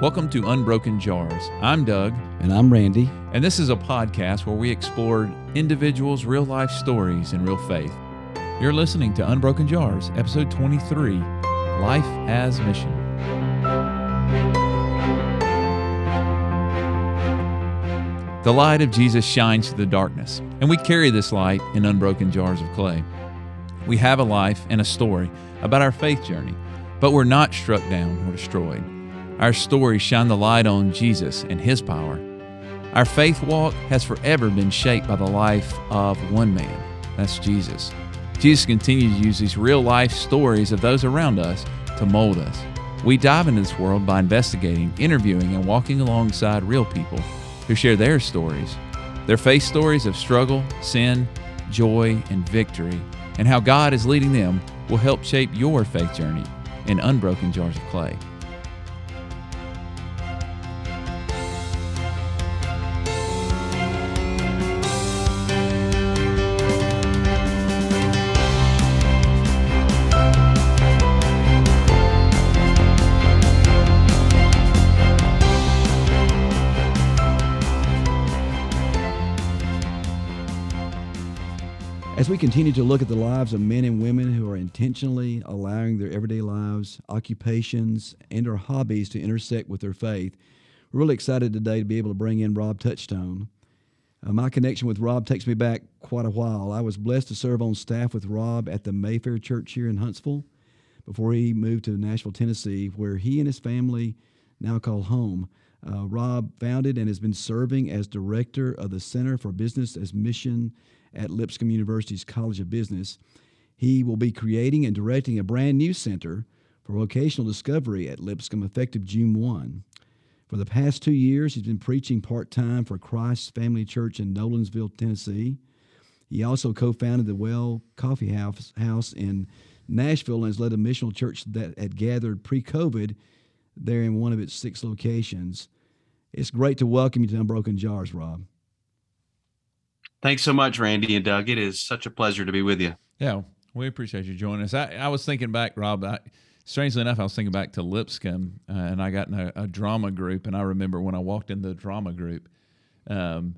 Welcome to Unbroken Jars. I'm Doug, And I'm Randy. and this is a podcast where we explore individuals' real life stories and real faith. You're listening to Unbroken Jars, episode 23 Life as Mission. The light of Jesus shines through the darkness, and we carry this light in unbroken jars of clay. We have a life and a story about our faith journey, but we're not struck down or destroyed. Our stories shine the light on Jesus and His power. Our faith walk has forever been shaped by the life of one man that's Jesus. Jesus continues to use these real life stories of those around us to mold us. We dive into this world by investigating, interviewing, and walking alongside real people who share their stories, their faith stories of struggle, sin, joy, and victory, and how God is leading them will help shape your faith journey in unbroken jars of clay. As we continue to look at the lives of men and women who are intentionally allowing their everyday lives, occupations, and or hobbies to intersect with their faith, we're really excited today to be able to bring in Rob Touchstone. Uh, my connection with Rob takes me back quite a while. I was blessed to serve on staff with Rob at the Mayfair Church here in Huntsville before he moved to Nashville, Tennessee, where he and his family now call home. Uh, Rob founded and has been serving as director of the Center for Business as Mission at Lipscomb University's College of Business. He will be creating and directing a brand new center for vocational discovery at Lipscomb effective June 1. For the past two years, he's been preaching part time for Christ's Family Church in Nolensville, Tennessee. He also co founded the Well Coffee House, House in Nashville and has led a missional church that had gathered pre COVID there in one of its six locations. It's great to welcome you to Unbroken Jars, Rob. Thanks so much, Randy and Doug. It is such a pleasure to be with you. Yeah, we appreciate you joining us. I, I was thinking back, Rob. I, strangely enough, I was thinking back to Lipscomb, uh, and I got in a, a, drama group, and I remember when I walked in the drama group, um,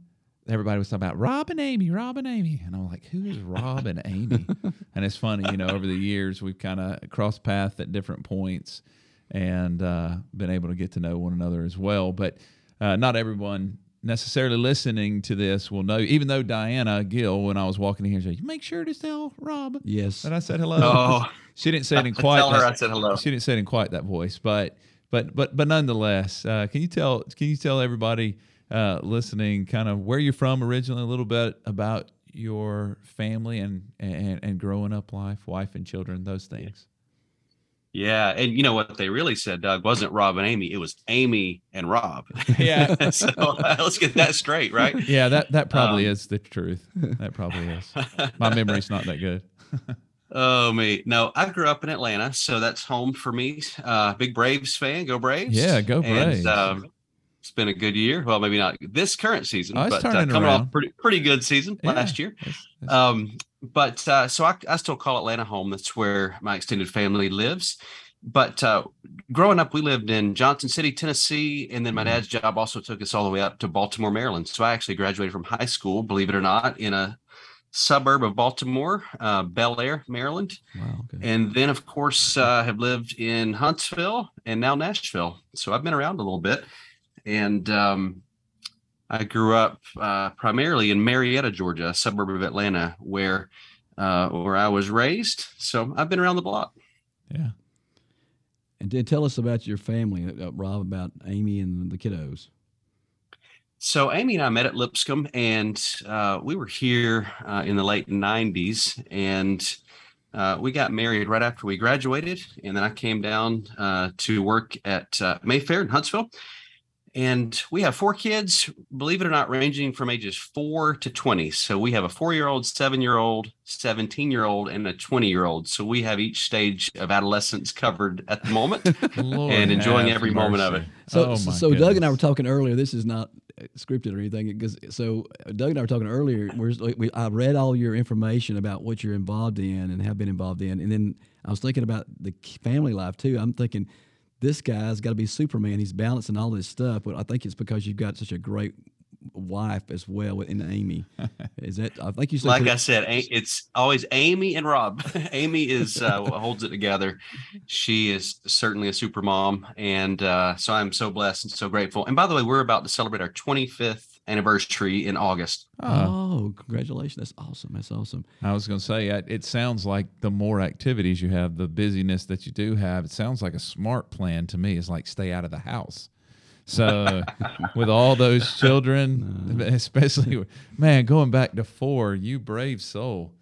everybody was talking about Rob and Amy, Rob and Amy, and I'm like, who is Rob and Amy? and it's funny, you know, over the years we've kind of crossed paths at different points, and uh, been able to get to know one another as well. But uh, not everyone necessarily listening to this will know, even though Diana Gill, when I was walking in here, she said, "Make sure to tell Rob Yes. that I said hello." Oh, she didn't say it in I quite. tell her that, I said hello. She didn't say it in quite that voice, but but but but nonetheless, uh, can you tell can you tell everybody uh, listening kind of where you're from originally, a little bit about your family and and, and growing up life, wife and children, those things. Yeah, and you know what they really said, Doug, wasn't Rob and Amy. It was Amy and Rob. Yeah. so uh, let's get that straight, right? Yeah, that that probably Um, is the truth. That probably is. My memory's not that good. oh me, no. I grew up in Atlanta, so that's home for me. Uh, big Braves fan. Go Braves! Yeah, go Braves. And, um, it's been a good year. Well, maybe not this current season, Oh, but uh, coming around. off pretty pretty good season Yeah. last year. That's- that's- Um, but uh, so I, I still call Atlanta home. That's where my extended family lives. But uh, growing up, we lived in Johnson City, Tennessee, and then my Mhm. dad's job also took us all the way up to Baltimore, Maryland. So I actually graduated from high school, believe it or not, in a suburb of Baltimore, uh, Bel Air, Maryland. Wow. Okay. And then, of course, uh, have lived in Huntsville and now Nashville. So I've been around a little bit. And um, I grew up uh, primarily in Marietta, Georgia, a suburb of Atlanta, where uh, where I was raised. So I've been around the block. yeah. And tell us about your family, uh, Rob, about Amy and the kiddos. So Amy and I met at Lipscomb, and uh, we were here uh, in the late '90s, and uh, we got married right after we graduated. And then I came down uh, to work at uh, Mayfair in Huntsville, and we have four kids. Believe it or not, ranging from ages four to 20. So we have a four-year-old, seven-year-old, 17-year-old, and a 20-year-old. So we have each stage of adolescence covered at the moment. And enjoying have every moment of it. So, Oh, my so Doug and I were talking earlier. This is not uh, scripted or anything. Because so uh, Doug and I were talking earlier. We're, we, I read all your information about what you're involved in and have been involved in, and then I was thinking about the family life too. I'm thinking this guy's got to be Superman. He's balancing all this stuff. But I think it's because you've got such a great wife as well in Amy. Is that? I think you said. Like pretty- I said, it's always Amy and Rob. Amy is uh, what holds it together. She is certainly a super mom, and uh, so I'm so blessed and so grateful. And by the way, we're about to celebrate our 25th anniversary in August. Oh, congratulations! That's awesome. That's awesome. I was going to say, it sounds like the more activities you have, the busyness that you do have, it sounds like a smart plan to me. It's like stay out of the house. So with all those children, especially man, going back to four, you brave soul.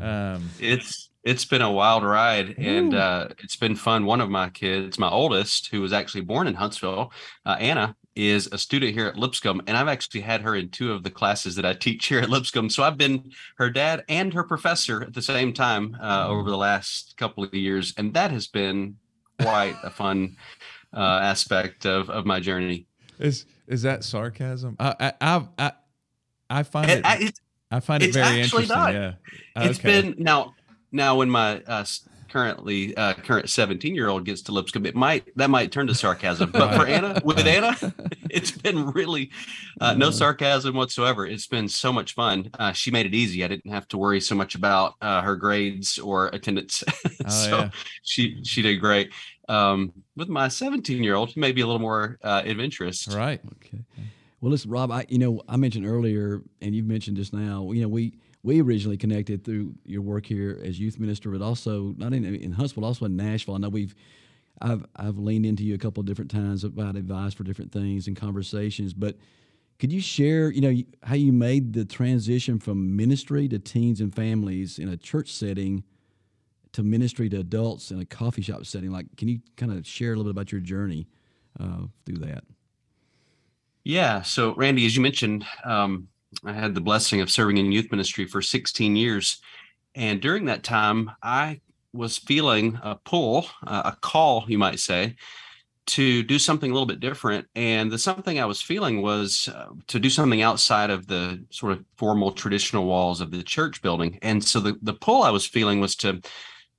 Um, it's it's been a wild ride and uh, it's been fun. One of my kids, my oldest, who was actually born in Huntsville, uh, Anna, is a student here at Lipscomb, and I've actually had her in two of the classes that I teach here at Lipscomb. So I've been her dad and her professor at the same time uh, over the last couple of years, and that has been quite a fun uh, aspect of of my journey. Is is that sarcasm? I I I, I find it, it I find it very interesting. Not. Yeah, okay. it's been now now when my uh, currently uh, current 17 year old gets to Lipscomb, it might that might turn to sarcasm. But for Anna, with Anna, it's been really uh, no sarcasm whatsoever. It's been so much fun. Uh, she made it easy. I didn't have to worry so much about uh, her grades or attendance. Oh, so yeah. she she did great. Um, with my 17 year old, he may be a little more uh, adventurous. Right. Okay. Well, listen, Rob. I you know I mentioned earlier, and you've mentioned just now. You know we we originally connected through your work here as youth minister, but also not in in Huntsville, also in Nashville. I know we've I've I've leaned into you a couple of different times about advice for different things and conversations, but could you share, you know, how you made the transition from ministry to teens and families in a church setting to ministry to adults in a coffee shop setting? Like, can you kind of share a little bit about your journey uh, through that? Yeah. So, Randy, as you mentioned, um, I had the blessing of serving in youth ministry for 16 years. And during that time, I was feeling a pull, uh, a call, you might say, to do something a little bit different. And the something I was feeling was uh, to do something outside of the sort of formal traditional walls of the church building. And so the, the pull I was feeling was to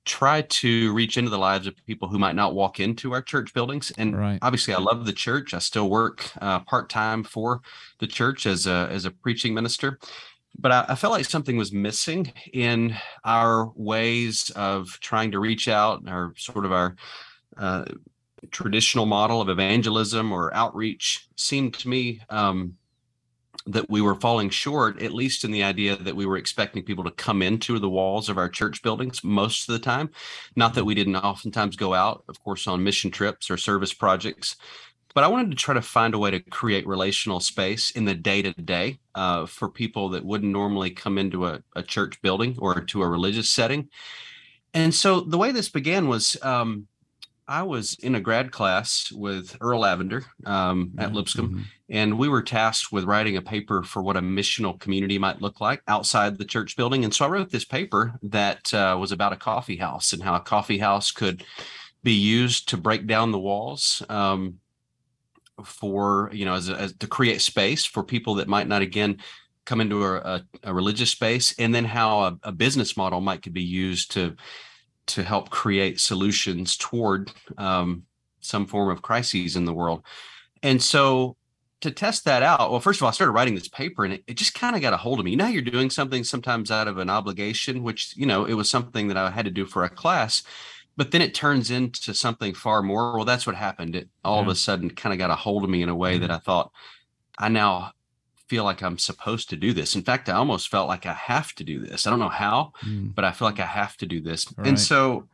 try to reach into the lives of people who might not walk into our church buildings. And right. obviously, I love the church. I still work uh, part time for the church as a as a preaching minister. But I, I, felt like something was missing in our ways of trying to reach out, our sort of our uh, traditional model of evangelism or outreach seemed to me um, that we were falling short, at least in the idea that we were expecting people to come into the walls of our church buildings most of the time. Not that we didn't oftentimes go out, of course, on mission trips or service projects, but I wanted to try to find a way to create relational space in the day to day for people that wouldn't normally come into a, a, church building or to a religious setting. And so the way this began was um, I was in a grad class with Earl Lavender um, at mm-hmm. Lipscomb, mm-hmm. and we were tasked with writing a paper for what a missional community might look like outside the church building. And so I wrote this paper that uh, was about a coffee house and how a coffee house could be used to break down the walls um, for you know as, a, as, to create space for people that might not again come into a, a, a religious space, and then how a, a business model might could be used to to help create solutions toward um, some form of crises in the world. And so to test that out, well, first of all, I started writing this paper and it, it just kind of got a hold of me. You know, you're doing something sometimes out of an obligation, which, you know, it was something that I had to do for a class, but then it turns into something far more. Well, that's what happened. It all yeah. of a sudden kind of got a hold of me in a way mm-hmm. that I thought I now feel like I'm supposed to do this. In fact, I almost felt like I have to do this. I don't know how, mm. but I feel like I have to do this. Right. And so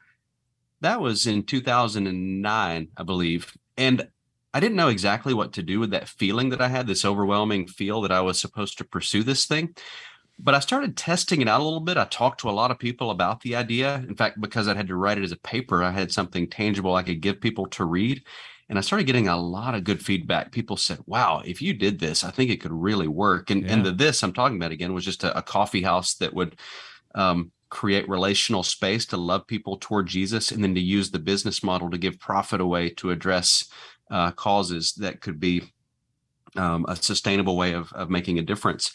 that was in 2009, I believe. And I didn't know exactly what to do with that feeling that I had, this overwhelming feel that I was supposed to pursue this thing. But I started testing it out a little bit. I talked to a lot of people about the idea. In fact, because I had to write it as a paper, I had something tangible I could give people to read. And I started getting a lot of good feedback. People said, wow, if you did this, I think it could really work. And, yeah. and the this I'm talking about again was just a, a coffee house that would um, create relational space to love people toward Jesus and then to use the business model to give profit away to address uh, causes that could be um, a sustainable way of, of making a difference.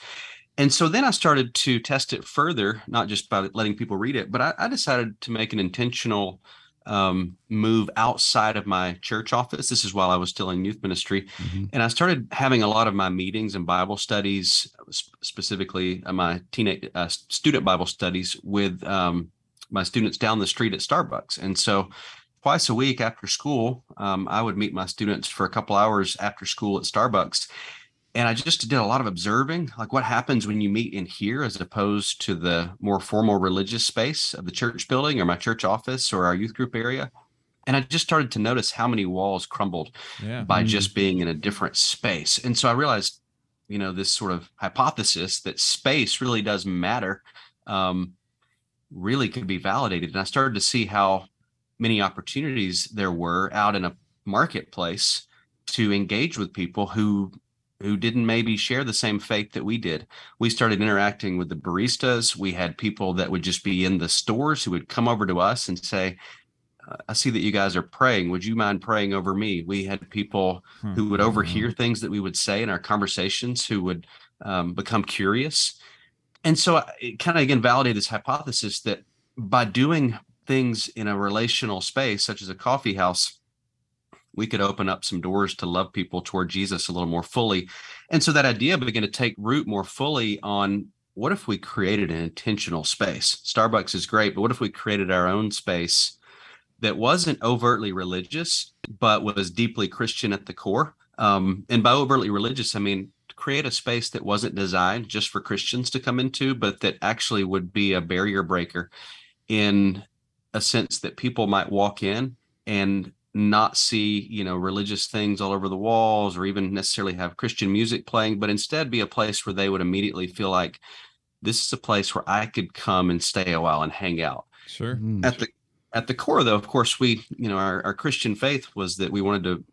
And so then I started to test it further, not just by letting people read it, but I, I decided to make an intentional um, move outside of my church office. This is while I was still in youth ministry. Mm-hmm. And I started having a lot of my meetings and Bible studies, specifically uh, my teenage uh, student Bible studies with um, my students down the street at Starbucks. And so twice a week after school, um, I would meet my students for a couple hours after school at Starbucks and I just did a lot of observing, like what happens when you meet in here as opposed to the more formal religious space of the church building or my church office or our youth group area. And I just started to notice how many walls crumbled yeah. by mm. just being in a different space. And so I realized, you know, this sort of hypothesis that space really does matter um, really could be validated. And I started to see how many opportunities there were out in a marketplace to engage with people who who didn't maybe share the same faith that we did. We started interacting with the baristas. We had people that would just be in the stores who would come over to us and say, I see that you guys are praying. Would you mind praying over me? We had people hmm. who would overhear hmm. things that we would say in our conversations who would um, become curious. And so it kind of again validated this hypothesis that by doing things in a relational space, such as a coffee house, we could open up some doors to love people toward Jesus a little more fully. And so that idea began to take root more fully on what if we created an intentional space? Starbucks is great, but what if we created our own space that wasn't overtly religious, but was deeply Christian at the core? Um, and by overtly religious, I mean create a space that wasn't designed just for Christians to come into, but that actually would be a barrier breaker in a sense that people might walk in and not see you know religious things all over the walls or even necessarily have christian music playing but instead be a place where they would immediately feel like this is a place where i could come and stay a while and hang out. Sure. Mm. at the at the core though of course we you know our, our christian faith was that we wanted to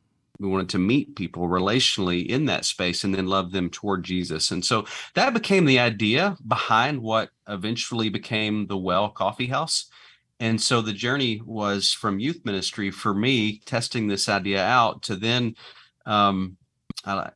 we wanted to meet people relationally in that space and then love them toward jesus. And so that became the idea behind what eventually became the well coffee house and so the journey was from youth ministry for me, testing this idea out, to then um, uh,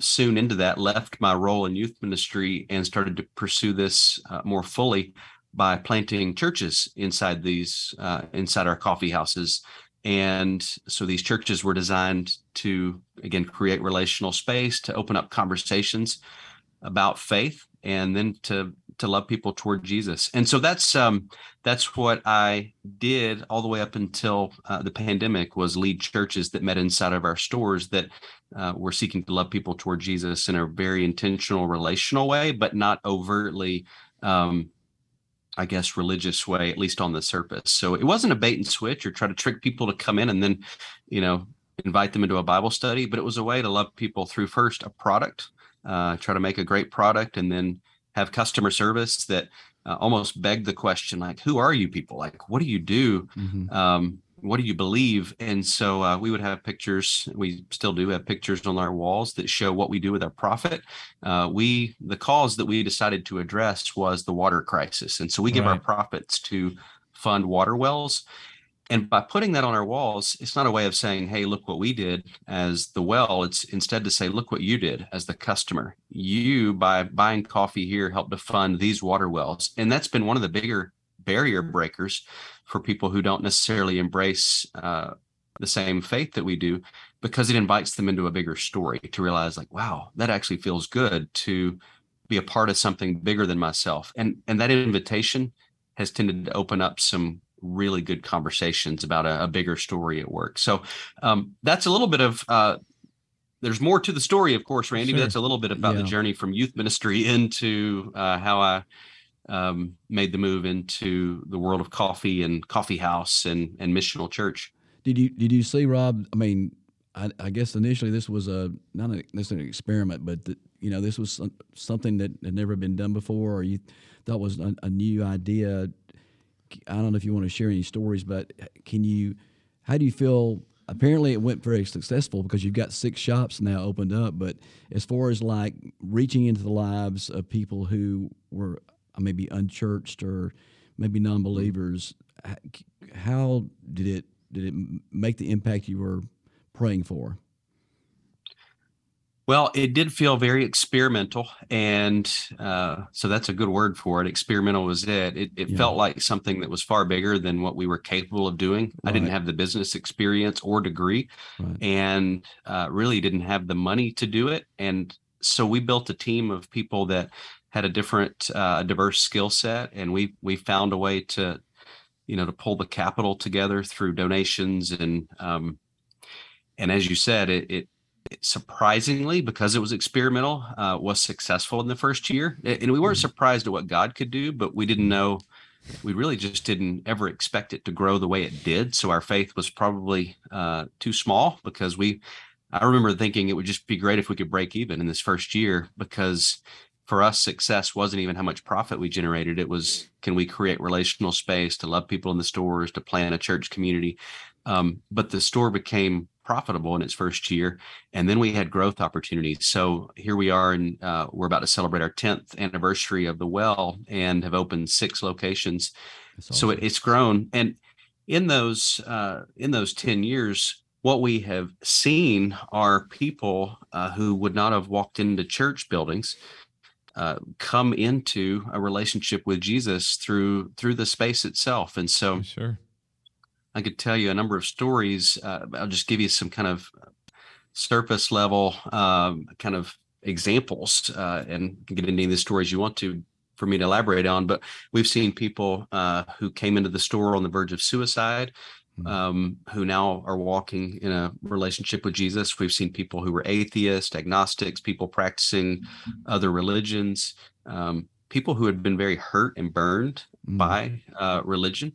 soon into that left my role in youth ministry and started to pursue this uh, more fully by planting churches inside these uh, inside our coffee houses. And so these churches were designed to again create relational space to open up conversations about faith and then to to love people toward Jesus. And so that's um that's what I did all the way up until uh, the pandemic was lead churches that met inside of our stores that uh, were seeking to love people toward Jesus in a very intentional relational way, but not overtly um I guess religious way, at least on the surface. So it wasn't a bait and switch or try to trick people to come in and then, you know, invite them into a Bible study, but it was a way to love people through first a product uh, try to make a great product and then have customer service that uh, almost beg the question like who are you people? Like what do you do? Mm-hmm. um, what do you believe? And so uh, we would have pictures we still do have pictures on our walls that show what we do with our profit. Uh, we the cause that we decided to address was the water crisis. And so we give right. our profits to fund water wells and by putting that on our walls, it's not a way of saying, hey, look what we did as the well. It's instead to say, look what you did as the customer. You, by buying coffee here, helped to fund these water wells. And that's been one of the bigger barrier breakers for people who don't necessarily embrace uh, the same faith that we do because it invites them into a bigger story to realize like wow that actually feels good to be a part of something bigger than myself and and that invitation has tended to open up some really good conversations about a, a bigger story at work. So um, that's a little bit of. Uh, there's more to the story, of course, Randy. Sure. But that's a little bit about yeah. the journey from youth ministry into uh, how I um, made the move into the world of coffee and coffee house and and missional church. Did you did you see Rob? I mean, I, I guess initially this was a not a, necessarily an experiment, but the, you know this was something that had never been done before, or you thought was a, a new idea. I don't know if you want to share any stories, but can you? How do you feel? Apparently, it went very successful because you've got six shops now opened up. But as far as like reaching into the lives of people who were uh, maybe unchurched or maybe non-believers, how did it did it make the impact you were praying for? Well, it did feel very experimental, and uh, so that's a good word for it. Experimental was it. It, it Yeah. felt like something that was far bigger than what we were capable of doing. I didn't have the business experience or degree, Right. and uh, really didn't have the money to do it. And so we built a team of people that had a different, uh, diverse skill set, and we we found a way to, you know, to pull the capital together through donations and um, and as you said, it it surprisingly because it was experimental uh, was successful in the first year. And we weren't surprised at what god could do but we didn't know we really just didn't ever expect it to grow the way it did. So our faith was probably uh, too small because we i remember thinking it would just be great if we could break even in this first year because for us success wasn't even how much profit we generated. It was can we create relational space to love people in the stores to plan a church community? Um, but the store became profitable in its first year and then we had growth opportunities. So here we are and uh, we're about to celebrate our 10th anniversary of the well and have opened six locations. That's so it, it's grown. And in those uh, in those 10 years what we have seen are people uh, who would not have walked into church buildings uh, come into a relationship with jesus through through the space itself. And so Sure. I could tell you a number of stories. Uh, I'll just give you some kind of surface level um, kind of examples uh, and get into any of the stories you want to for me to elaborate on. But we've seen people uh, who came into the store on the verge of suicide. Mhm. Um, who now are walking in a relationship with Jesus. We've seen people who were atheists, agnostics, people practicing other religions, um, people who had been very hurt and burned Mhm. by uh, religion,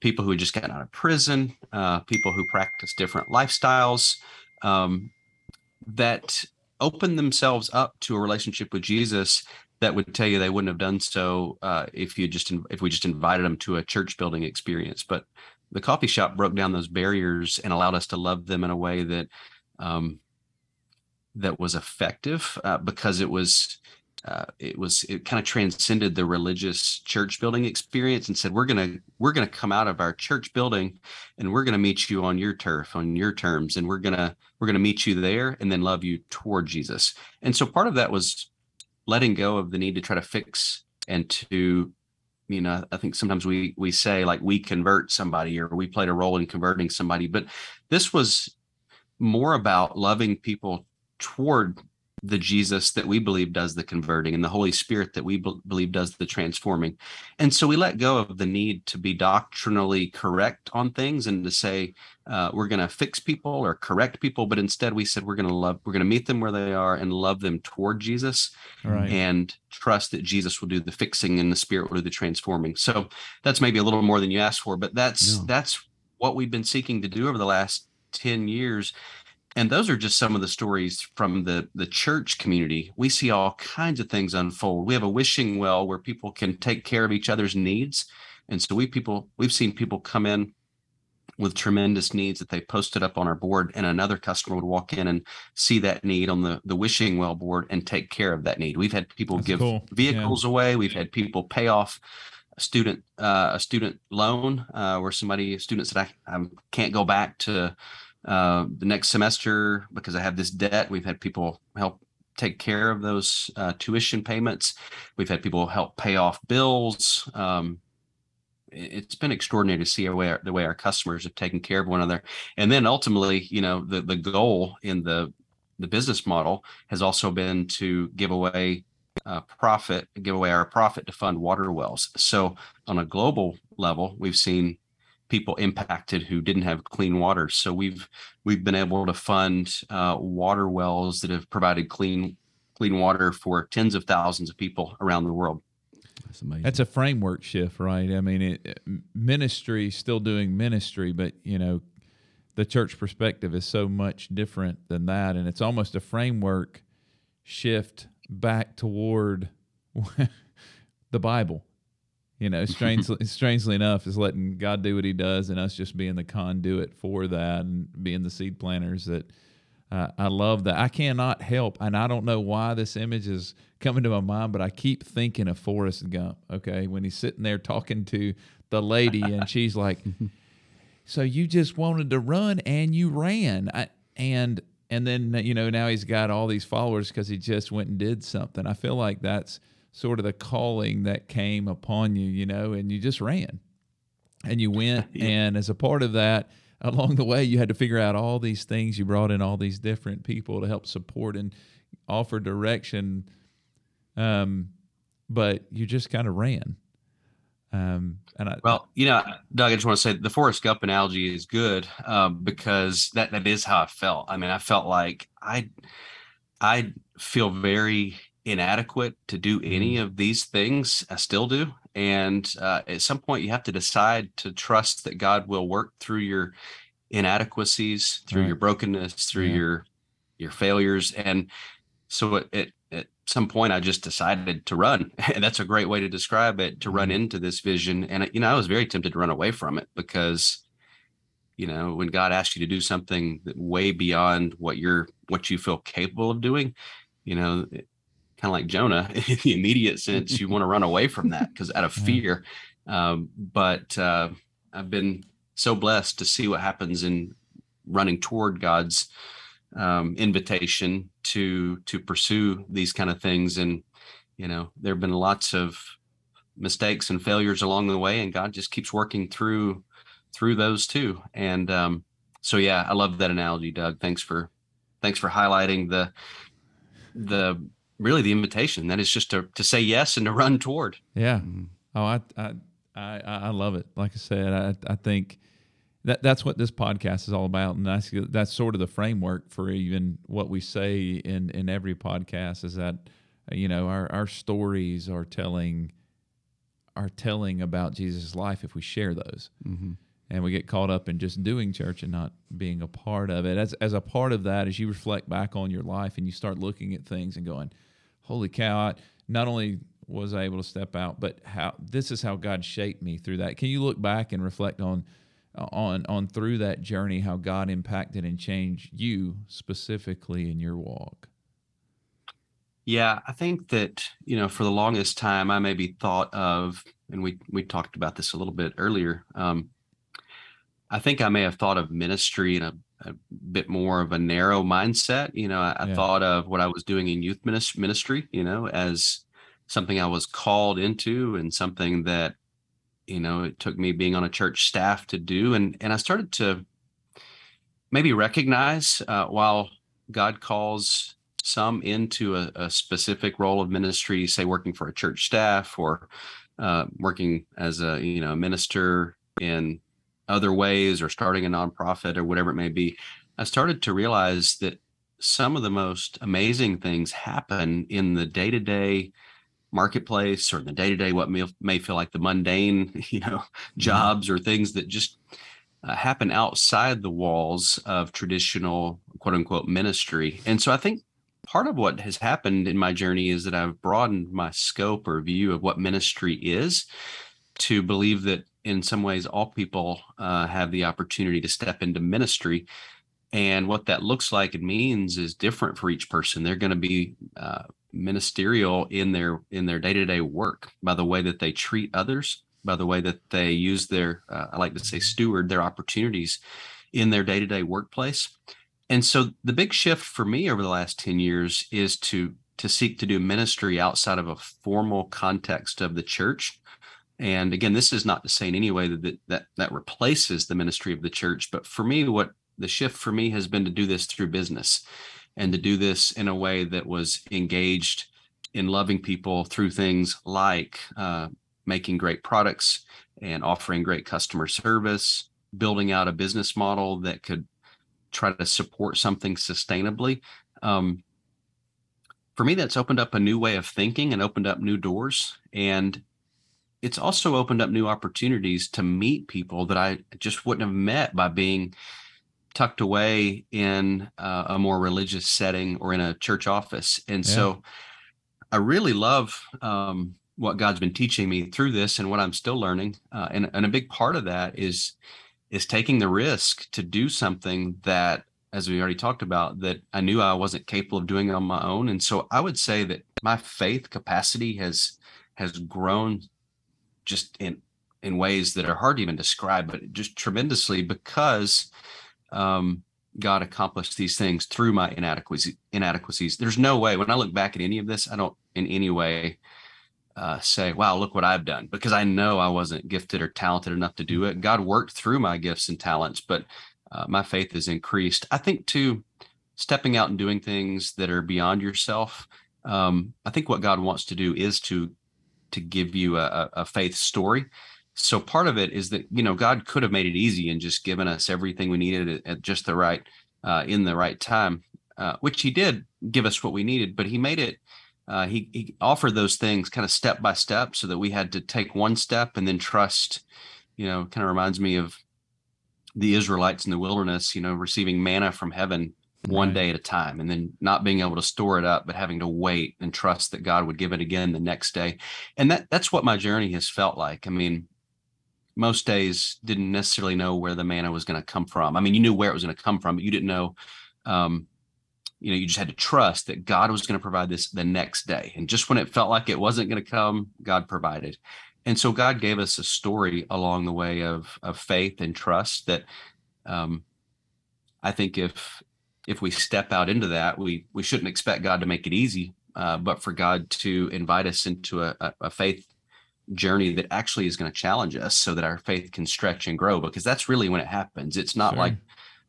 people who had just gotten out of prison, uh, people who practice different lifestyles um, that open themselves up to a relationship with Jesus that would tell you they wouldn't have done so uh, if you just if we just invited them to a church building experience. But the coffee shop broke down those barriers and allowed us to love them in a way that um, that was effective uh, because it was uh, it was it kind of transcended the religious church building experience and said we're gonna we're gonna come out of our church building and we're gonna meet you on your turf on your terms and we're gonna we're gonna meet you there and then love you toward jesus. And so part of that was letting go of the need to try to fix and to you know i think sometimes we we say like we convert somebody or we played a role in converting somebody but this was more about loving people toward the Jesus that we believe does the converting and the Holy Spirit that we be- believe does the transforming. And so we let go of the need to be doctrinally correct on things and to say uh, we're going to fix people or correct people, but instead we said we're going to love, we're going to meet them where they are and love them toward Jesus right. and trust that Jesus will do the fixing and the Spirit will do the transforming. So that's maybe a little more than you asked for, but that's No. that's what we've been seeking to do over the last 10 years and those are just some of the stories from the the church community. We see all kinds of things unfold. We have a wishing well where people can take care of each other's needs. And so we people we've seen people come in with tremendous needs that they posted up on our board and another customer would walk in and see that need on the the wishing well board and take care of that need. We've had people That's give cool. Yeah. vehicles away. We've had people pay off a student uh, a student loan uh, where somebody students that I, I can't go back to uh, the next semester because I have this debt. We've had people help take care of those uh, tuition payments. We've had people help pay off bills. Um, it- it's been extraordinary to see our the way our customers have taken care of one another. And then ultimately, you know, the the goal in the the business model has also been to give away uh, profit, give away our profit to fund water wells. So on a global level, we've seen people impacted who didn't have clean water. So we've we've been able to fund uh, water wells that have provided clean clean water for tens of thousands of people around the world. That's amazing. That's a framework shift, right? I mean, it, ministry still doing ministry, but you know, the church perspective is so much different than that, and it's almost a framework shift back toward the Bible. You know, strangely, strangely enough, is letting God do what He does, and us just being the conduit for that, and being the seed planters. That uh, I love that. I cannot help, and I don't know why this image is coming to my mind, but I keep thinking of Forrest Gump. Okay, when he's sitting there talking to the lady, and she's like, "So you just wanted to run, and you ran," I, and and then you know now he's got all these followers because he just went and did something. I feel like that's sort of the calling that came upon you, you know, and you just ran and you went. yeah. And as a part of that, along the way, you had to figure out all these things. You brought in all these different people to help support and offer direction. Um, but you just kind of ran. Um, and I, well, you know, Doug, I just want to say the Forrest Gump analogy is good um, because that that is how I felt. I mean, I felt like I I feel very inadequate to do any mm-hmm. of these things. I still do, and uh, at some point, you have to decide to trust that God will work through your inadequacies, through right. your brokenness, through yeah. your your failures, and so it, it at some point I just decided to run. And that's a great way to describe it to run mm-hmm. into this vision. And, you know, I was very tempted to run away from it because, you know, when God asks you to do something that way beyond what you're, what you feel capable of doing, you know, kind of like Jonah in the immediate sense, you want to run away from that because out of fear. Um, but uh, I've been so blessed to see what happens in running toward God's um, invitation to to pursue these kind of things. And you know there have been lots of mistakes and failures along the way and god just keeps working through through those too. And um, so yeah i love that analogy doug. Thanks for thanks for highlighting the the really the invitation that is just to to say yes and to run toward yeah mm-hmm. oh i i i, I love it like i said i i think that that's what this podcast is all about, and that's that's sort of the framework for even what we say in in every podcast is that you know our our stories are telling are telling about Jesus' life if we share those. Mm-hmm. And we get caught up in just doing church and not being a part of it. As as a part of that, as you reflect back on your life and you start looking at things and going, "Holy cow!" I not only was I able to step out, but how this is how God shaped me through that. Can you look back and reflect on? on on through that journey how God impacted and changed you specifically in your walk? Yeah, I think that you know for the longest time I maybe thought of, and we we talked about this a little bit earlier. Um, I think I may have thought of ministry in a, a bit more of a narrow mindset. You know, I, I thought of what I was doing in youth ministry, you know, as something I was called into and something that you know it took me being on a church staff to do and and i started to maybe recognize uh, while god calls some into a, a, specific role of ministry say working for a church staff or uh, working as a you know minister in other ways or starting a nonprofit or whatever it may be i started to realize that some of the most amazing things happen in the day-to-day marketplace or the day to day, what may, may feel like the mundane, you know, mm-hmm. jobs or things that just uh, happen outside the walls of traditional quote unquote ministry. And so I think part of what has happened in my journey is that I've broadened my scope or view of what ministry is to believe that in some ways all people uh, have the opportunity to step into ministry. And what that looks like and means is different for each person. They're going to be uh, ministerial in their in their day-to-day work by the way that they treat others by the way that they use their uh, i like to say steward their opportunities in their day-to-day workplace. And so the big shift for me over the last 10 years is to to seek to do ministry outside of a formal context of the church and again this is not to say in any way that that that replaces the ministry of the church but for me what the shift for me has been to do this through business and to do this in a way that was engaged in loving people through things like uh, making great products and offering great customer service, building out a business model that could try to support something sustainably. Um, for me, that's opened up a new way of thinking and opened up new doors. And it's also opened up new opportunities to meet people that I just wouldn't have met by being tucked away in uh, a more religious setting or in a church office. And yeah. so I really love um, what God's been teaching me through this and what I'm still learning. Uh, and, and a big part of that is is taking the risk to do something that, as we already talked about, that I knew I wasn't capable of doing on my own. And so I would say that my faith capacity has has grown just in in ways that are hard to even describe, but just tremendously because um, God accomplished these things through my inadequacies. Inadequacies. There's no way when I look back at any of this, I don't in any way uh, say, "Wow, look what I've done," because I know I wasn't gifted or talented enough to do it. God worked through my gifts and talents, but uh, my faith has increased. I think too, stepping out and doing things that are beyond yourself. Um, I think what God wants to do is to to give you a, a faith story. So part of it is that you know God could have made it easy and just given us everything we needed at, just the right uh, in the right time, uh, which He did give us what we needed. But He made it. Uh, he, he offered those things kind of step by step, so that we had to take one step and then trust. You know, kind of reminds me of the Israelites in the wilderness. You know, receiving manna from heaven one day at a time and then not being able to store it up but having to wait and trust that god would give it again the next day. And that that's what my journey has felt like. I mean most days didn't necessarily know where the manna was going to come from. I mean you knew where it was going to come from but you didn't know um, you know you just had to trust that god was going to provide this the next day. And just when it felt like it wasn't going to come god provided. And so god gave us a story along the way of of faith and trust that um, i think if if we step out into that, we we shouldn't expect God to make it easy, uh, but for God to invite us into a, a faith journey that actually is going to challenge us, so that our faith can stretch and grow. Because that's really when it happens. It's not sure. like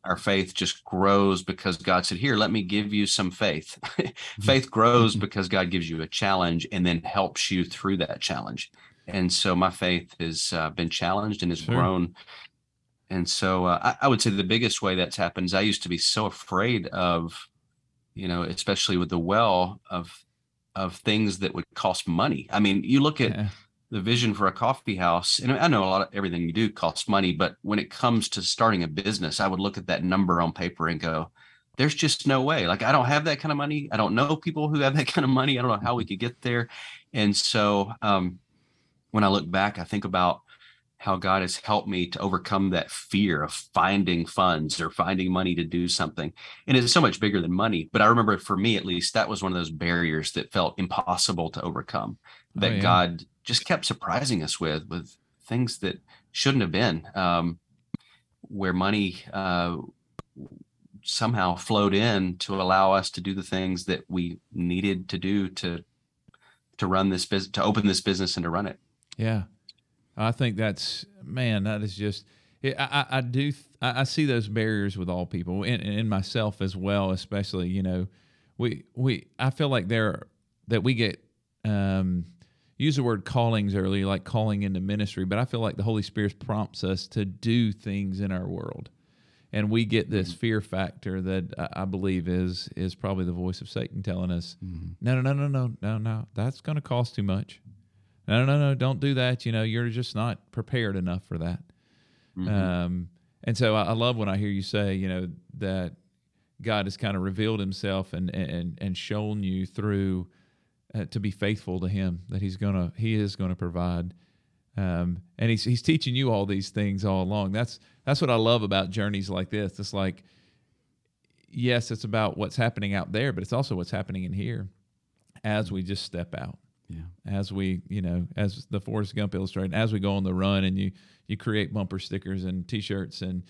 our faith just grows because God said, "Here, let me give you some faith." faith grows because God gives you a challenge and then helps you through that challenge. And so my faith has uh, been challenged and has sure. grown and so uh, I, I, would say the biggest way that's happened is I used to be so afraid of, you know, especially with the well of of things that would cost money. I mean, you look at yeah. the vision for a coffee house, and I know a lot of everything you do costs money, but when it comes to starting a business, I would look at that number on paper and go, there's just no way. Like I don't have that kind of money. I don't know people who have that kind of money. I don't know how we could get there. And so um, when I look back, I think about how God has helped me to overcome that fear of finding funds or finding money to do something. And it's so much bigger than money. But I remember for me, at least, that was one of those barriers that felt impossible to overcome oh, that oh, yeah. God just kept surprising us with, with things that shouldn't have been, um, where money uh, somehow flowed in to allow us to do the things that we needed to do to to run this business, to open this business and to run it. Yeah. I think that's man. That is just. I, I do. I see those barriers with all people, and, and myself as well. Especially, you know, we we. I feel like there that we get. Um, use the word callings earlier, like calling into ministry, but I feel like the Holy Spirit prompts us to do things in our world, and we get this mm-hmm. fear factor that I believe is is probably the voice of Satan telling us, mm-hmm. no, no, no, no, no, no, no, that's going to cost too much no, no, no, don't do that. You know, you're just not prepared enough for that. Mm-hmm. Um, and so I, I, love when I hear you say, you know, that God has kind of revealed Himself and and and shown you through uh, to be faithful to Him. That He's gonna He is gonna provide. Um, and he's he's teaching you all these things all along. That's that's what I love about journeys like this. It's like, yes, it's about what's happening out there, but it's also what's happening in here as we just step out yeah. As we, you know, as the Forrest Gump illustrated, as we go on the run and you you create bumper stickers and T-shirts and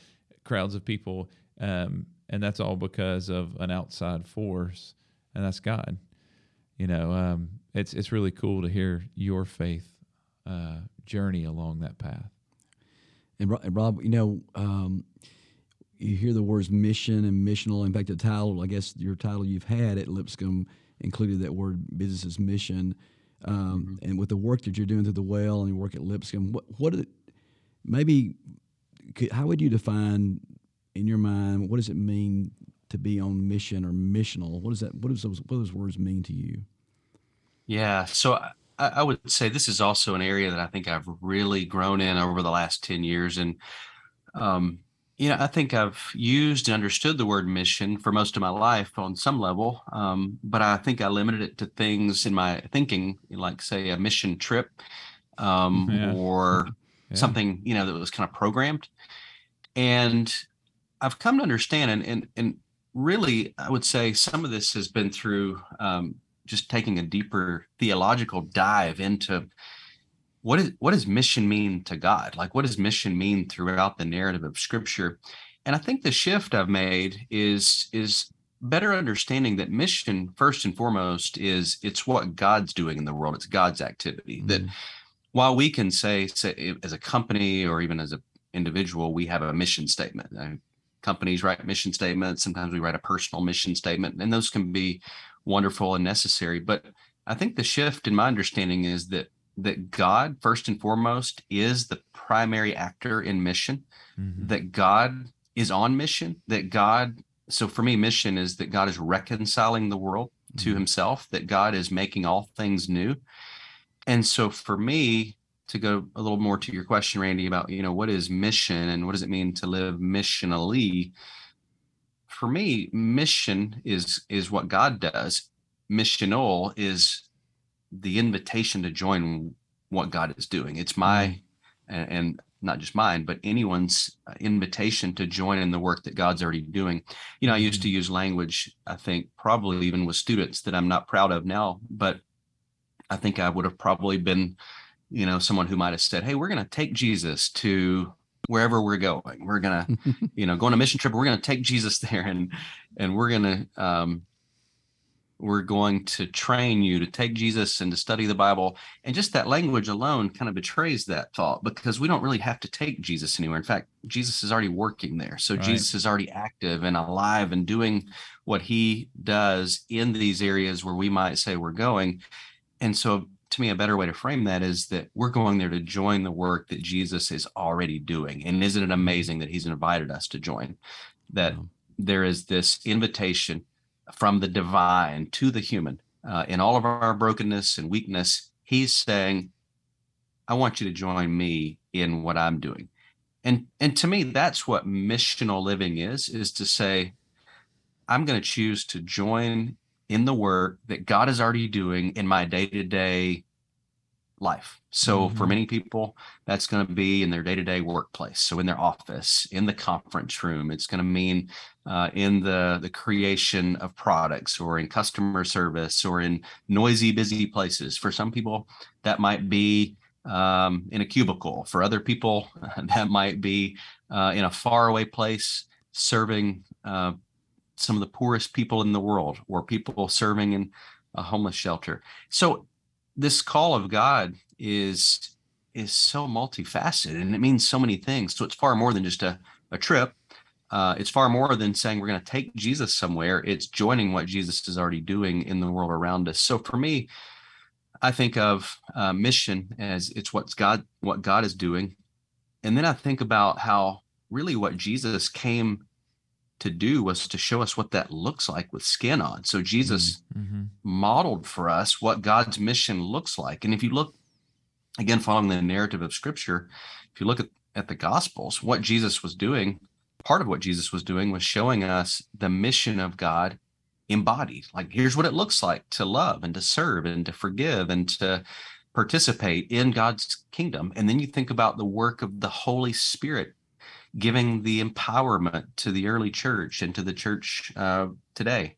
crowds of people, um, and that's all because of an outside force, and that's God. You know, um, it's it's really cool to hear your faith uh, journey along that path. And, Rob, you know, um, you hear the words mission and missional. In fact, the title, I guess, your title you've had at Lipscomb included that word business as mission. Um, mm-hmm. And with the work that you're doing through the well and your work at Lipscomb, what what it, maybe could, how would you define in your mind what does it mean to be on mission or missional? What does that what does those what those words mean to you? Yeah, so I, I would say this is also an area that I think I've really grown in over the last ten years, and um, you know, I think I've used and understood the word mission for most of my life on some level, um, but I think I limited it to things in my thinking, like say a mission trip um, yeah. or yeah. something you know that was kind of programmed. And I've come to understand, and and and really, I would say some of this has been through um, just taking a deeper theological dive into what is what does mission mean to God? Like what does mission mean throughout the narrative of scripture? and I think the shift I've made is is better understanding that mission first and foremost is it's what God's doing in the world. It's God's activity. Mm-hmm. That while we can say, say as a company or even as an individual, we have a mission statement. Uh, companies write mission statements. Sometimes we write a personal mission statement, and those can be wonderful and necessary. But I think the shift in my understanding is that that God, first and foremost, is the primary actor in mission. Mm-hmm. That God is on mission. That God so for me mission is that god is reconciling the world to mm-hmm. himself that god is making all things new and so for me to go a little more to your question randy about you know what is mission and what does it mean to live missionally for me mission is is what god does missional is the invitation to join what god is doing it's my mm-hmm. and not just mine, but anyone's invitation to join in the work that God's already doing. You know, I used to mm-hmm. use language, I think probably even with students that I'm not proud of now, but I think I would have probably been, you know, someone who might have said, Hey, we're going to take Jesus to wherever we're going. We're going to, you know, go on a mission trip. We're going to take Jesus there and, and we're going to, um, we're going to train you to take Jesus and to study the Bible. And just that language alone kind of betrays that thought because we don't really have to take Jesus anywhere. In fact, Jesus is already working there. So right. Jesus is already active and alive and doing what he does in these areas where we might say we're going. And so to me, a better way to frame that is that we're going there to join the work that Jesus is already doing. And isn't it mm-hmm. amazing that he's invited us to join? That there is this invitation from the divine to the human uh, in all of our brokenness and weakness he's saying i want you to join me in what i'm doing and and to me that's what missional living is is to say i'm going to choose to join in the work that god is already doing in my day-to-day life. So mm-hmm. for many people, that's going to be in their day-to-day workplace. So in their office, in the conference room, it's going to mean uh, in the the creation of products, or in customer service, or in noisy, busy places. For some people, that might be um, in a cubicle. For other people, that might be uh, in a faraway place, serving uh, some of the poorest people in the world, or people serving in a homeless shelter. So this call of God is is so multifaceted and it means so many things. So it's far more than just a, a trip. Uh, it's far more than saying we're going to take Jesus somewhere. It's joining what Jesus is already doing in the world around us. So for me, I think of uh, mission as it's what's God, what God is doing, and then I think about how really what Jesus came to do was to show us what that looks like with skin on. So Jesus mm-hmm. mm-hmm. modeled for us what God's mission looks like. And if you look again, following the narrative of scripture, if you look at, at the gospels, what Jesus was doing, part of what Jesus was doing was showing us the mission of God embodied. Like, here's what it looks like to love and to serve and to forgive and to participate in God's kingdom. And then you think about the work of the Holy Spirit giving the empowerment to the early church and to the church uh, today,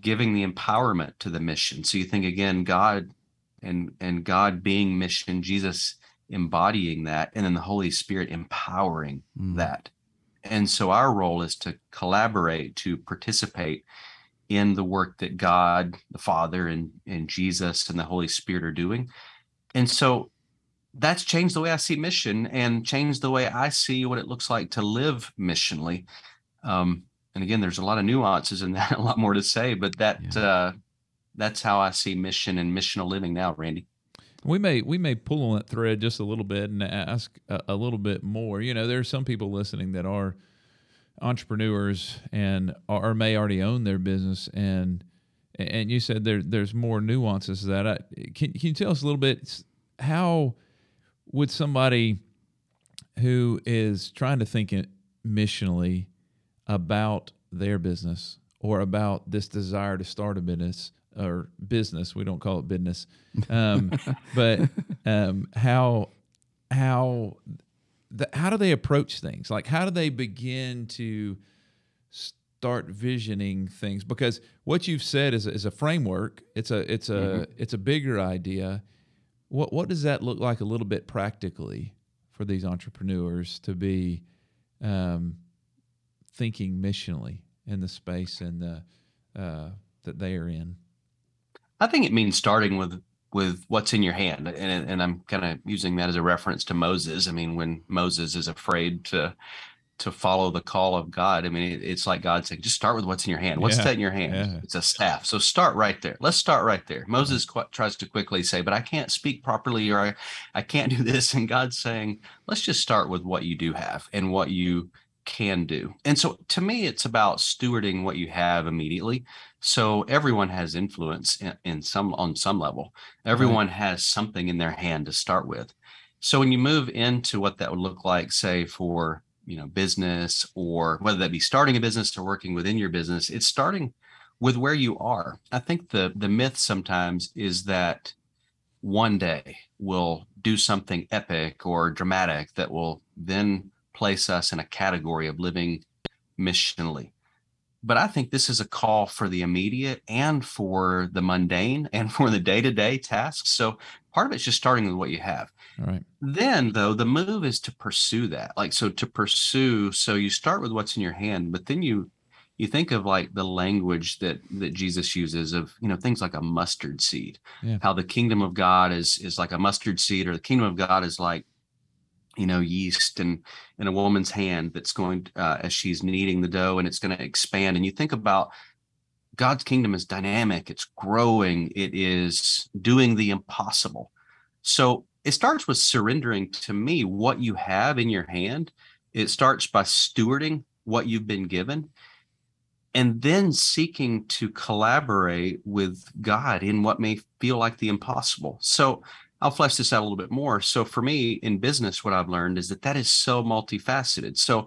giving the empowerment to the mission. So you think again, God and and God being mission, Jesus embodying that, and then the Holy Spirit empowering mm. that. And so our role is to collaborate, to participate in the work that God, the Father, and and Jesus and the Holy Spirit are doing. And so that's changed the way I see mission and changed the way I see what it looks like to live missionally. Um, and again, there's a lot of nuances in that, a lot more to say, but that yeah. uh, that's how I see mission and missional living now, Randy. We may we may pull on that thread just a little bit and ask a, a little bit more. You know, there are some people listening that are entrepreneurs and or may already own their business and and you said there there's more nuances to that. I, can can you tell us a little bit how would somebody who is trying to think missionally about their business or about this desire to start a business or business we don't call it business um, but um, how how the, how do they approach things like how do they begin to start visioning things because what you've said is, is a framework it's a it's a mm-hmm. it's a bigger idea what what does that look like a little bit practically for these entrepreneurs to be um, thinking missionally in the space and the uh, that they are in? I think it means starting with with what's in your hand, and and I'm kind of using that as a reference to Moses. I mean, when Moses is afraid to to follow the call of God. I mean, it, it's like God saying, just start with what's in your hand. What's Yeah, that in your hand? yeah. It's a staff. So start right there. Let's start right there. Moses qu- tries to quickly say, but I can't speak properly or I, I can't do this. And God's saying, let's just start with what you do have and what you can do. And so to me, it's about stewarding what you have immediately. So everyone has influence in, in some on some level. Everyone has something in their hand to start with. So when you move into what that would look like, say for you know business or whether that be starting a business or working within your business, it's starting with where you are. I think the the myth sometimes is that one day we'll do something epic or dramatic that will then place us in a category of living missionally. But I think this is a call for the immediate and for the mundane and for the day to day tasks. So part of it's just starting with what you have All right. then though the move is to pursue that like so to pursue so you start with what's in your hand but then you you think of like the language that that jesus uses of you know things like a mustard seed Yeah. how the kingdom of god is is like a mustard seed or the kingdom of god is like you know yeast and in a woman's hand that's going uh, as she's kneading the dough and it's going to expand and you think about god's kingdom is dynamic it's growing it is doing the impossible so it starts with surrendering to me what you have in your hand. It starts by stewarding what you've been given and then seeking to collaborate with God in what may feel like the impossible. So I'll flesh this out a little bit more. So for me in business, what I've learned is that that is so multifaceted. So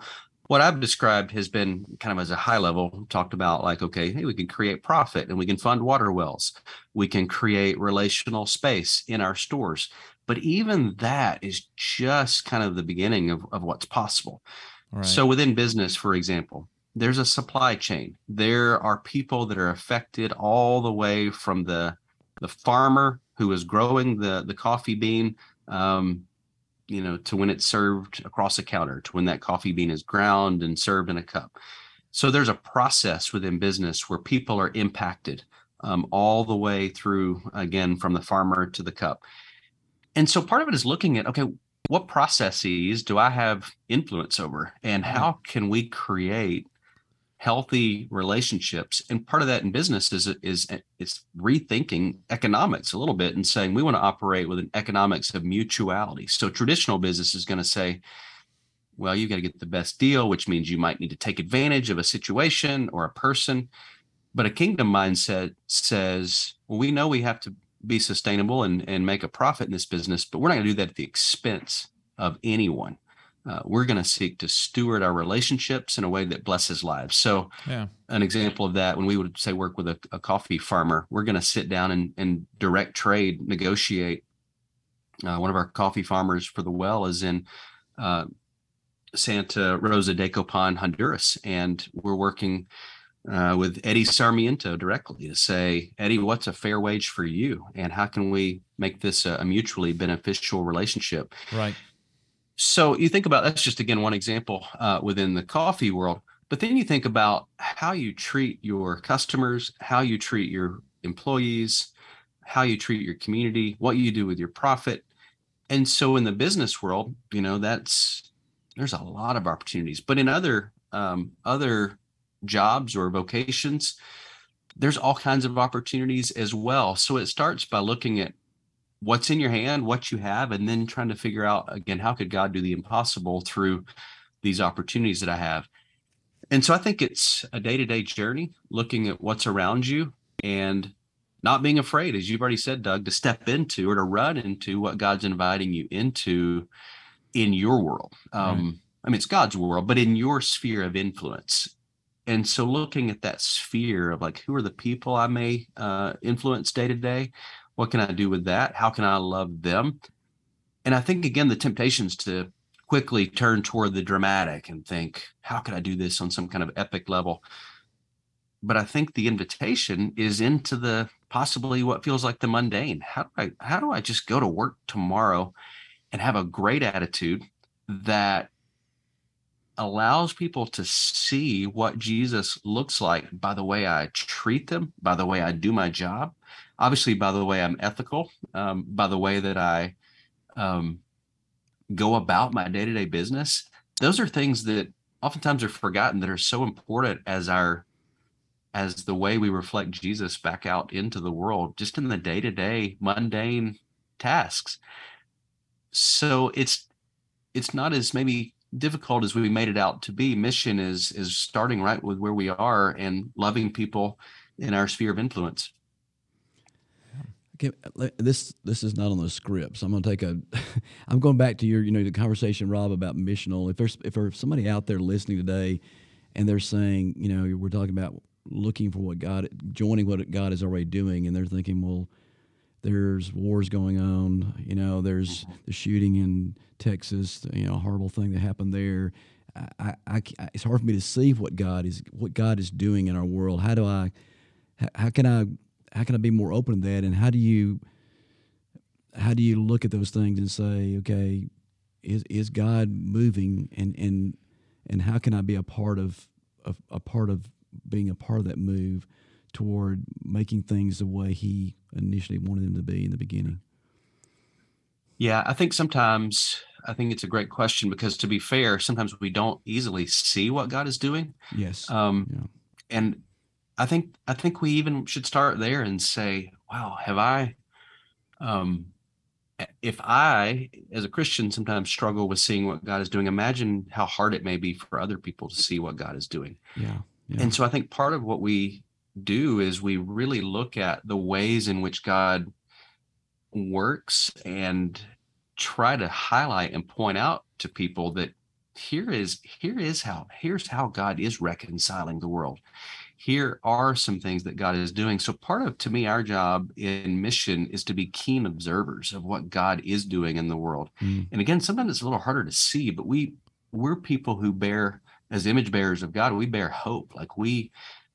what I've described has been kind of as a high level talked about like, okay, hey, we can create profit and we can fund water wells. We can create relational space in our stores. But even that is just kind of the beginning of, of what's possible. Right. So within business, for example, there's a supply chain. There are people that are affected all the way from the the farmer who is growing the the coffee bean, um, you know, to when it's served across a counter, to when that coffee bean is ground and served in a cup. So there's a process within business where people are impacted um, all the way through, again, from the farmer to the cup. And so part of it is looking at okay, what processes do I have influence over, and how can we create healthy relationships? And part of that in business is is it's rethinking economics a little bit and saying we want to operate with an economics of mutuality. So traditional business is going to say, well, you got to get the best deal, which means you might need to take advantage of a situation or a person. But a kingdom mindset says, well, we know we have to be sustainable and, and make a profit in this business, but we're not going to do that at the expense of anyone. Uh, we're going to seek to steward our relationships in a way that blesses lives. So, yeah. an example of that, when we would say work with a, a coffee farmer, we're going to sit down and, and direct trade, negotiate. Uh, one of our coffee farmers for the well is in uh, Santa Rosa de Copan, Honduras, and we're working uh, with Eddie Sarmiento directly to say, Eddie, what's a fair wage for you, and how can we make this a, a mutually beneficial relationship? Right. So you think about that's just again one example uh, within the coffee world, but then you think about how you treat your customers, how you treat your employees, how you treat your community, what you do with your profit, and so in the business world, you know that's there's a lot of opportunities, but in other um, other jobs or vocations, there's all kinds of opportunities as well. So it starts by looking at what's in your hand, what you have, and then trying to figure out again, how could God do the impossible through these opportunities that I have? And so I think it's a day to day journey looking at what's around you and not being afraid, as you've already said, Doug, to step into or to run into what God's inviting you into in your world. Um, I mean, it's God's world, but in your sphere of influence. And so looking at that sphere of like, who are the people I may uh, influence day to day? What can I do with that? How can I love them? And I think, again, the temptations to quickly turn toward the dramatic and think, how could I do this on some kind of epic level? But I think the invitation is into the possibly what feels like the mundane. How do I how do I just go to work tomorrow and have a great attitude that allows people to see what Jesus looks like by the way I treat them, by the way I do my job, obviously by the way I'm ethical, um, by the way that I um, go about my day to day business. Those are things that oftentimes are forgotten that are so important as our as the way we reflect Jesus back out into the world, just in the day to day mundane tasks. So it's it's not as maybe difficult as we made it out to be. Mission is is starting right with where we are and loving people in our sphere of influence. Okay, this this is not on the script, so I'm going to take a. I'm going back to your, you know, the conversation, Rob, about missional. If there's if there's somebody out there listening today, and they're saying, you know, we're talking about looking for what God, joining what God is already doing, and they're thinking, well, there's wars going on. You know, there's mm-hmm. the shooting in Texas. You know, a horrible thing that happened there. I, I, I, it's hard for me to see what God is what God is doing in our world. How do I? How can I? How can I be more open to that? And how do you? How do you look at those things and say, okay, is is God moving? And and and how can I be a part of, of a part of being a part of that move toward making things the way He initially wanted them to be in the beginning? Yeah, I think sometimes I think it's a great question because to be fair, sometimes we don't easily see what God is doing. Yes. Um, yeah. and I think I think we even should start there and say, wow, have I um if I as a Christian sometimes struggle with seeing what God is doing, imagine how hard it may be for other people to see what God is doing. Yeah. yeah. And so I think part of what we do is we really look at the ways in which God works and try to highlight and point out to people that here is here is how here's how God is reconciling the world. Here are some things that God is doing. So part of to me our job in mission is to be keen observers of what God is doing in the world. Mm. And again, sometimes it's a little harder to see, but we we're people who bear as image bearers of God, we bear hope. Like we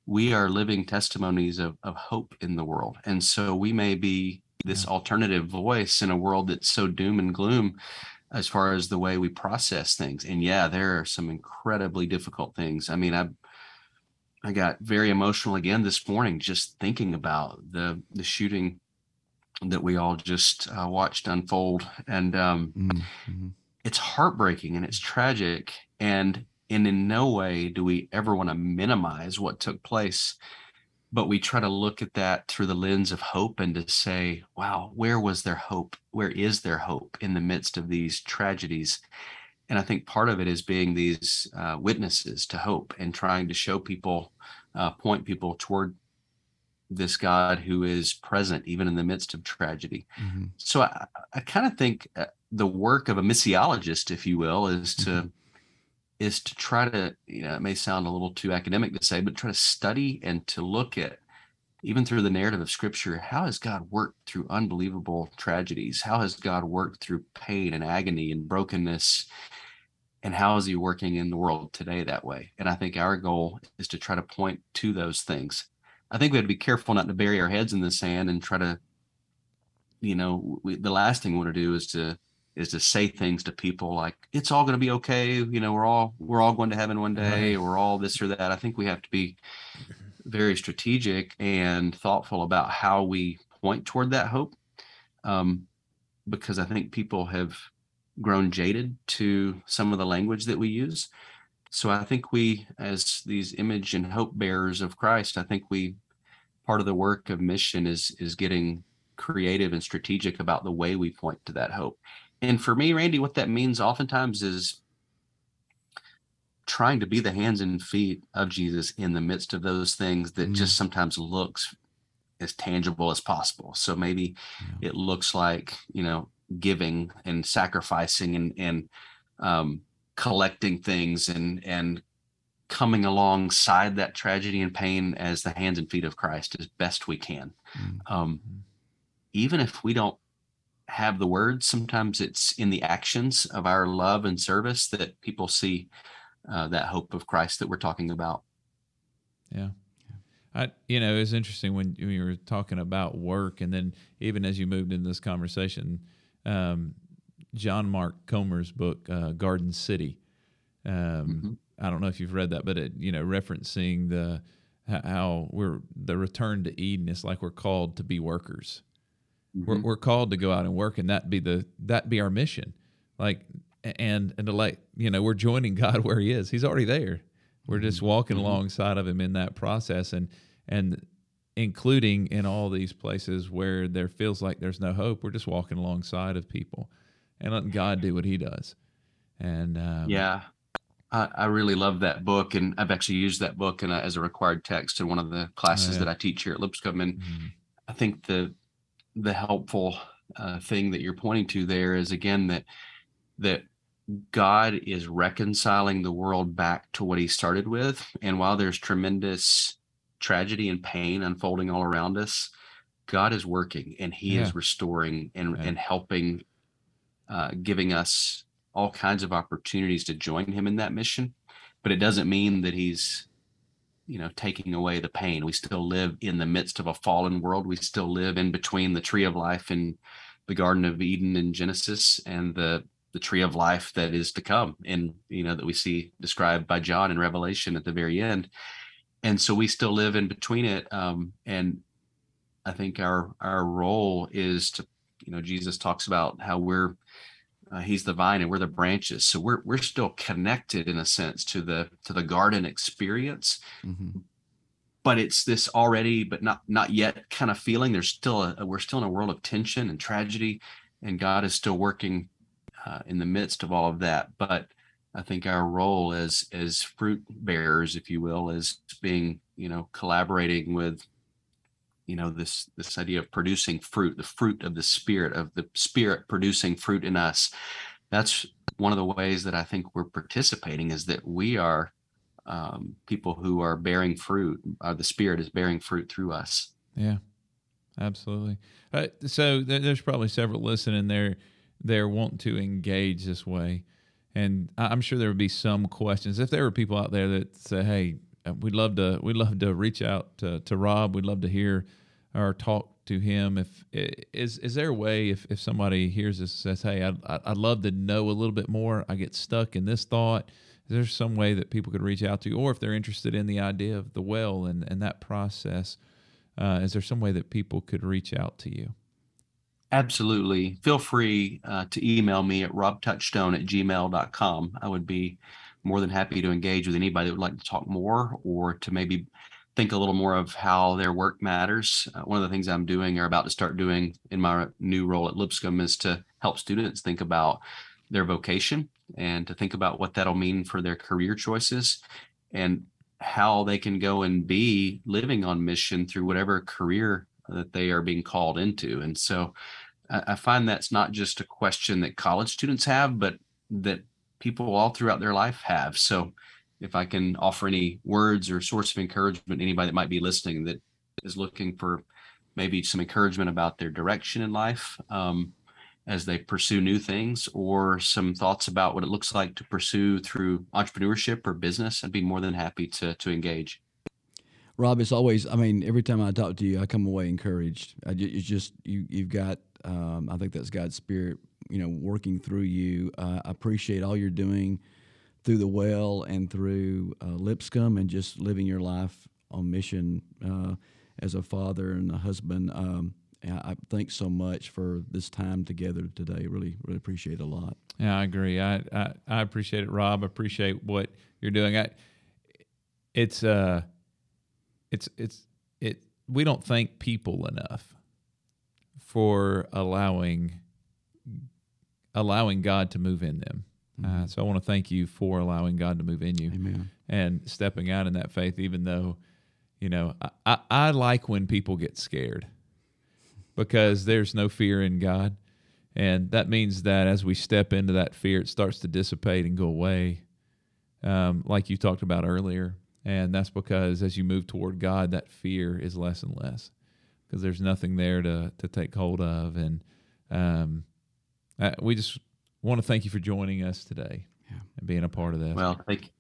we are living testimonies of, of hope in the world. And so we may be this alternative voice in a world that's so doom and gloom as far as the way we process things. And yeah, there are some incredibly difficult things. I mean, I I got very emotional again this morning just thinking about the the shooting that we all just uh, watched unfold, and um, mm-hmm. it's heartbreaking and it's tragic. And and in no way do we ever want to minimize what took place but we try to look at that through the lens of hope and to say wow where was their hope where is their hope in the midst of these tragedies and i think part of it is being these uh, witnesses to hope and trying to show people uh, point people toward this god who is present even in the midst of tragedy mm-hmm. so i, I kind of think uh, the work of a missiologist if you will is to mm-hmm is to try to, you know, it may sound a little too academic to say, but try to study and to look at, even through the narrative of scripture, how has God worked through unbelievable tragedies? How has God worked through pain and agony and brokenness? And how is he working in the world today that way? And I think our goal is to try to point to those things. I think we have to be careful not to bury our heads in the sand and try to, you know, we, the last thing we want to do is to is to say things to people like it's all going to be okay you know we're all we're all going to heaven one day or all this or that i think we have to be very strategic and thoughtful about how we point toward that hope um, because i think people have grown jaded to some of the language that we use. So i think we as these image and hope bearers of christ i think we part of the work of mission is is getting creative and strategic about the way we point to that hope. And for me, Randy, what that means oftentimes is trying to be the hands and feet of Jesus in the midst of those things that mm. just sometimes looks as tangible as possible. So maybe yeah. it looks like, you know, giving and sacrificing and and um, collecting things and and coming alongside that tragedy and pain as the hands and feet of Christ as best we can. Mm. Um, mm. even if we don't have the words. Sometimes it's in the actions of our love and service that people see uh, that hope of Christ that we're talking about. Yeah. I, you know, it's interesting when you were talking about work, and then even as you moved into this conversation, um, John Mark Comer's book, uh, Garden City, Um, Mm-hmm. I don't know if you've read that, but it you know referencing the how we're the return to Eden. It's like we're called to be workers. We're, Mhm. we're called to go out and work, and that be the that be our mission. Like and and to like you know we're joining God where He is. He's already there. We're just walking Mhm. alongside of Him in that process, and and including in all these places where there feels like there's no hope. We're just walking alongside of people and letting God do what He does. And um, Yeah. I, I really love that book, and I've actually used that book in a, as a required text in one of the classes yeah. that I teach here at Lipscomb. And mhm, I think the the helpful uh, thing that you're pointing to there is again that that God is reconciling the world back to what He started with, and while there's tremendous tragedy and pain unfolding all around us, God is working and He Yeah. is restoring and Yeah. and helping, uh, giving us all kinds of opportunities to join Him in that mission. But it doesn't mean that He's you know taking away the pain we still live in the midst of a fallen world we still live in between the tree of life and the garden of eden in genesis and the the tree of life that is to come and you know that we see described by john in revelation at the very end. And so we still live in between it um and i think our our role is to you know jesus talks about how we're uh, he's the vine and we're the branches. So we're we're still connected in a sense to the to the garden experience. Mm-hmm. but it's this already but not not yet kind of feeling. There's still a we're still in a world of tension and tragedy and god is still working uh, in the midst of all of that but i think our role as as fruit bearers if you will is being you know collaborating with you know this this idea of producing fruit the fruit of the spirit of the spirit producing fruit in us that's one of the ways that i think we're participating is that we are um, people who are bearing fruit uh, the spirit is bearing fruit through us Yeah, absolutely. Uh, so there, there's probably several listening there. They're wanting to engage this way, and I'm sure there would be some questions. If there were people out there that say, "Hey, uh, we'd love to, we'd love to reach out to, to Rob. We'd love to hear or talk to him." If is is there a way if, if somebody hears this says, "Hey, I'd, I'd I'd love to know a little bit more. I get stuck in this thought." Is there some way that people could reach out to you, or if they're interested in the idea of the well and, and that process? Uh, is there some way that people could reach out to you? Absolutely. Feel free uh, to email me at robtouchstone at gmail.com i would be more than happy to engage with anybody that would like to talk more or to maybe think a little more of how their work matters. Uh, one of the things i'm doing or about to start doing in my new role at lipscomb is to help students think about their vocation and to think about what that'll mean for their career choices and how they can go and be living on mission through whatever career that they are being called into. And so I, find that's not just a question that college students have, but that people all throughout their life have. So if I can offer any words or source of encouragement, anybody that might be listening that is looking for maybe some encouragement about their direction in life, um, as they pursue new things or some thoughts about what it looks like to pursue through entrepreneurship or business, I'd be more than happy to to engage. Rob, it's always. I mean, every time I talk to you, I come away encouraged. I, it's just you. You've got. Um, I think that's God's spirit. You know, working through you. Uh, I appreciate all you're doing through the well and through uh, Lipscomb, and just living your life on mission uh, as a father and a husband. Um, I I thank so much for this time together today. Really, really appreciate a lot. Yeah, I agree. I, I, I appreciate it, Rob. I appreciate what you're doing. I, it's uh, it's it's it. We don't thank people enough for allowing allowing God to move in them. Uh, so I want to thank you for allowing God to move in you Amen. and stepping out in that faith, even though, you know, I, I, I like when people get scared because there's no fear in God. And that means that as we step into that fear, it starts to dissipate and go away, um, like you talked about earlier. And that's because as you move toward God, that fear is less and less because there's nothing there to, to take hold of. And um, uh, we just want to thank you for joining us today Yeah. and being a part of this. Well, thank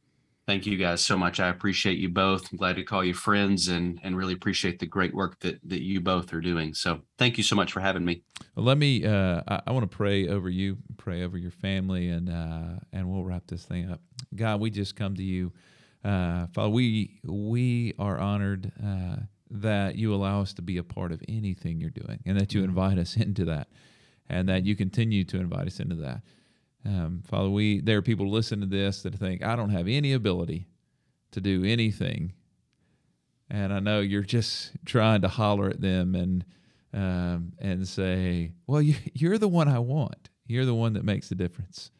Thank you guys so much. I appreciate you both. I'm glad to call you friends and and really appreciate the great work that that you both are doing. So thank you so much for having me. Well, let me. Uh, I, I want to pray over you, pray over your family, and uh, and we'll wrap this thing up. God, we just come to you, uh, Father. We we are honored uh, that you allow us to be a part of anything you're doing, and that you Mm-hmm. invite us into that, and that you continue to invite us into that. Um, Father, we there are people listening to this that think I don't have any ability to do anything, and I know you're just trying to holler at them and um, and say, "Well, you, you're the one I want. You're the one that makes the difference."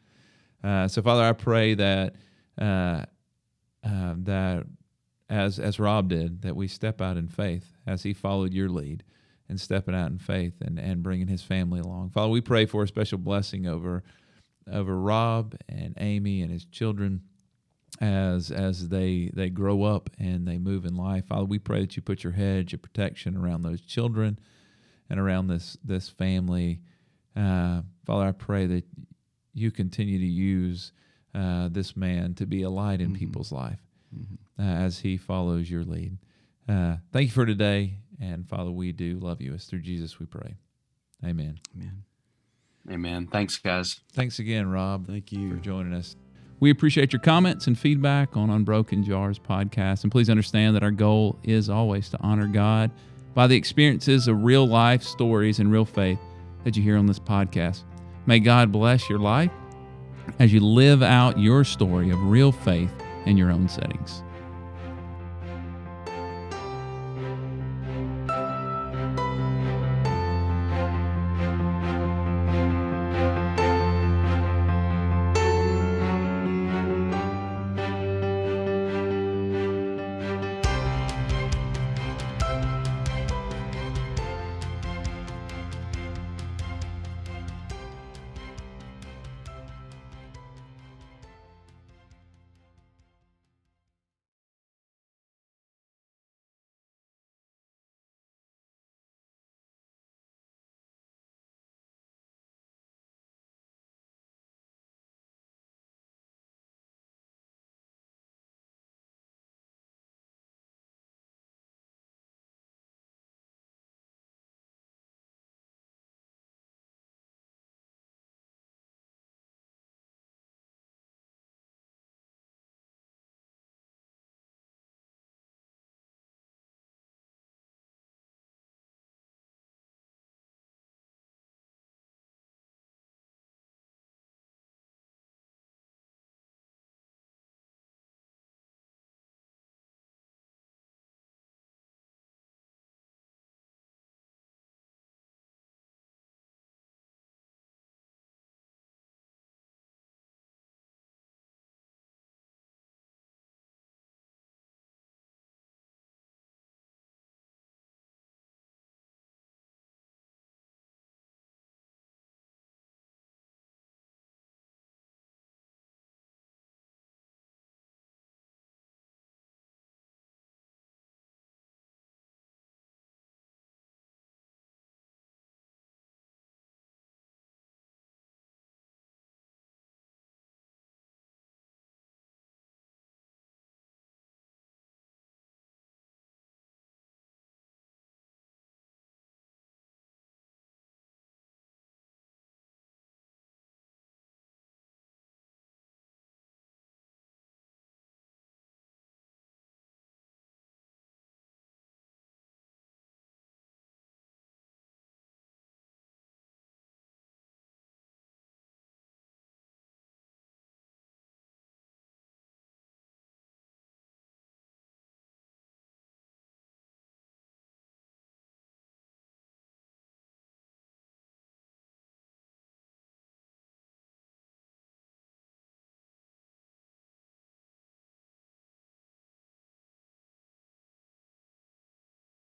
Uh, so, Father, I pray that uh, uh, that as as Rob did, that we step out in faith as he followed your lead and stepping out in faith and and bringing his family along. Father, we pray for a special blessing over over Rob and Amy and his children as as they they grow up and they move in life. Father, we pray that you put your hedge of protection around those children and around this this family. Uh, Father, I pray that you continue to use uh, this man to be a light in people's life uh, as he follows your lead. Uh, thank you for today, and Father, we do love you. It's through Jesus we pray. Amen. Amen. Amen. Thanks, guys. Thanks again, Rob. Thank you for joining us. We appreciate your comments and feedback on Unbroken Jars podcast. And please understand that our goal is always to honor God by the experiences of real life stories and real faith that you hear on this podcast. May God bless your life as you live out your story of real faith in your own settings.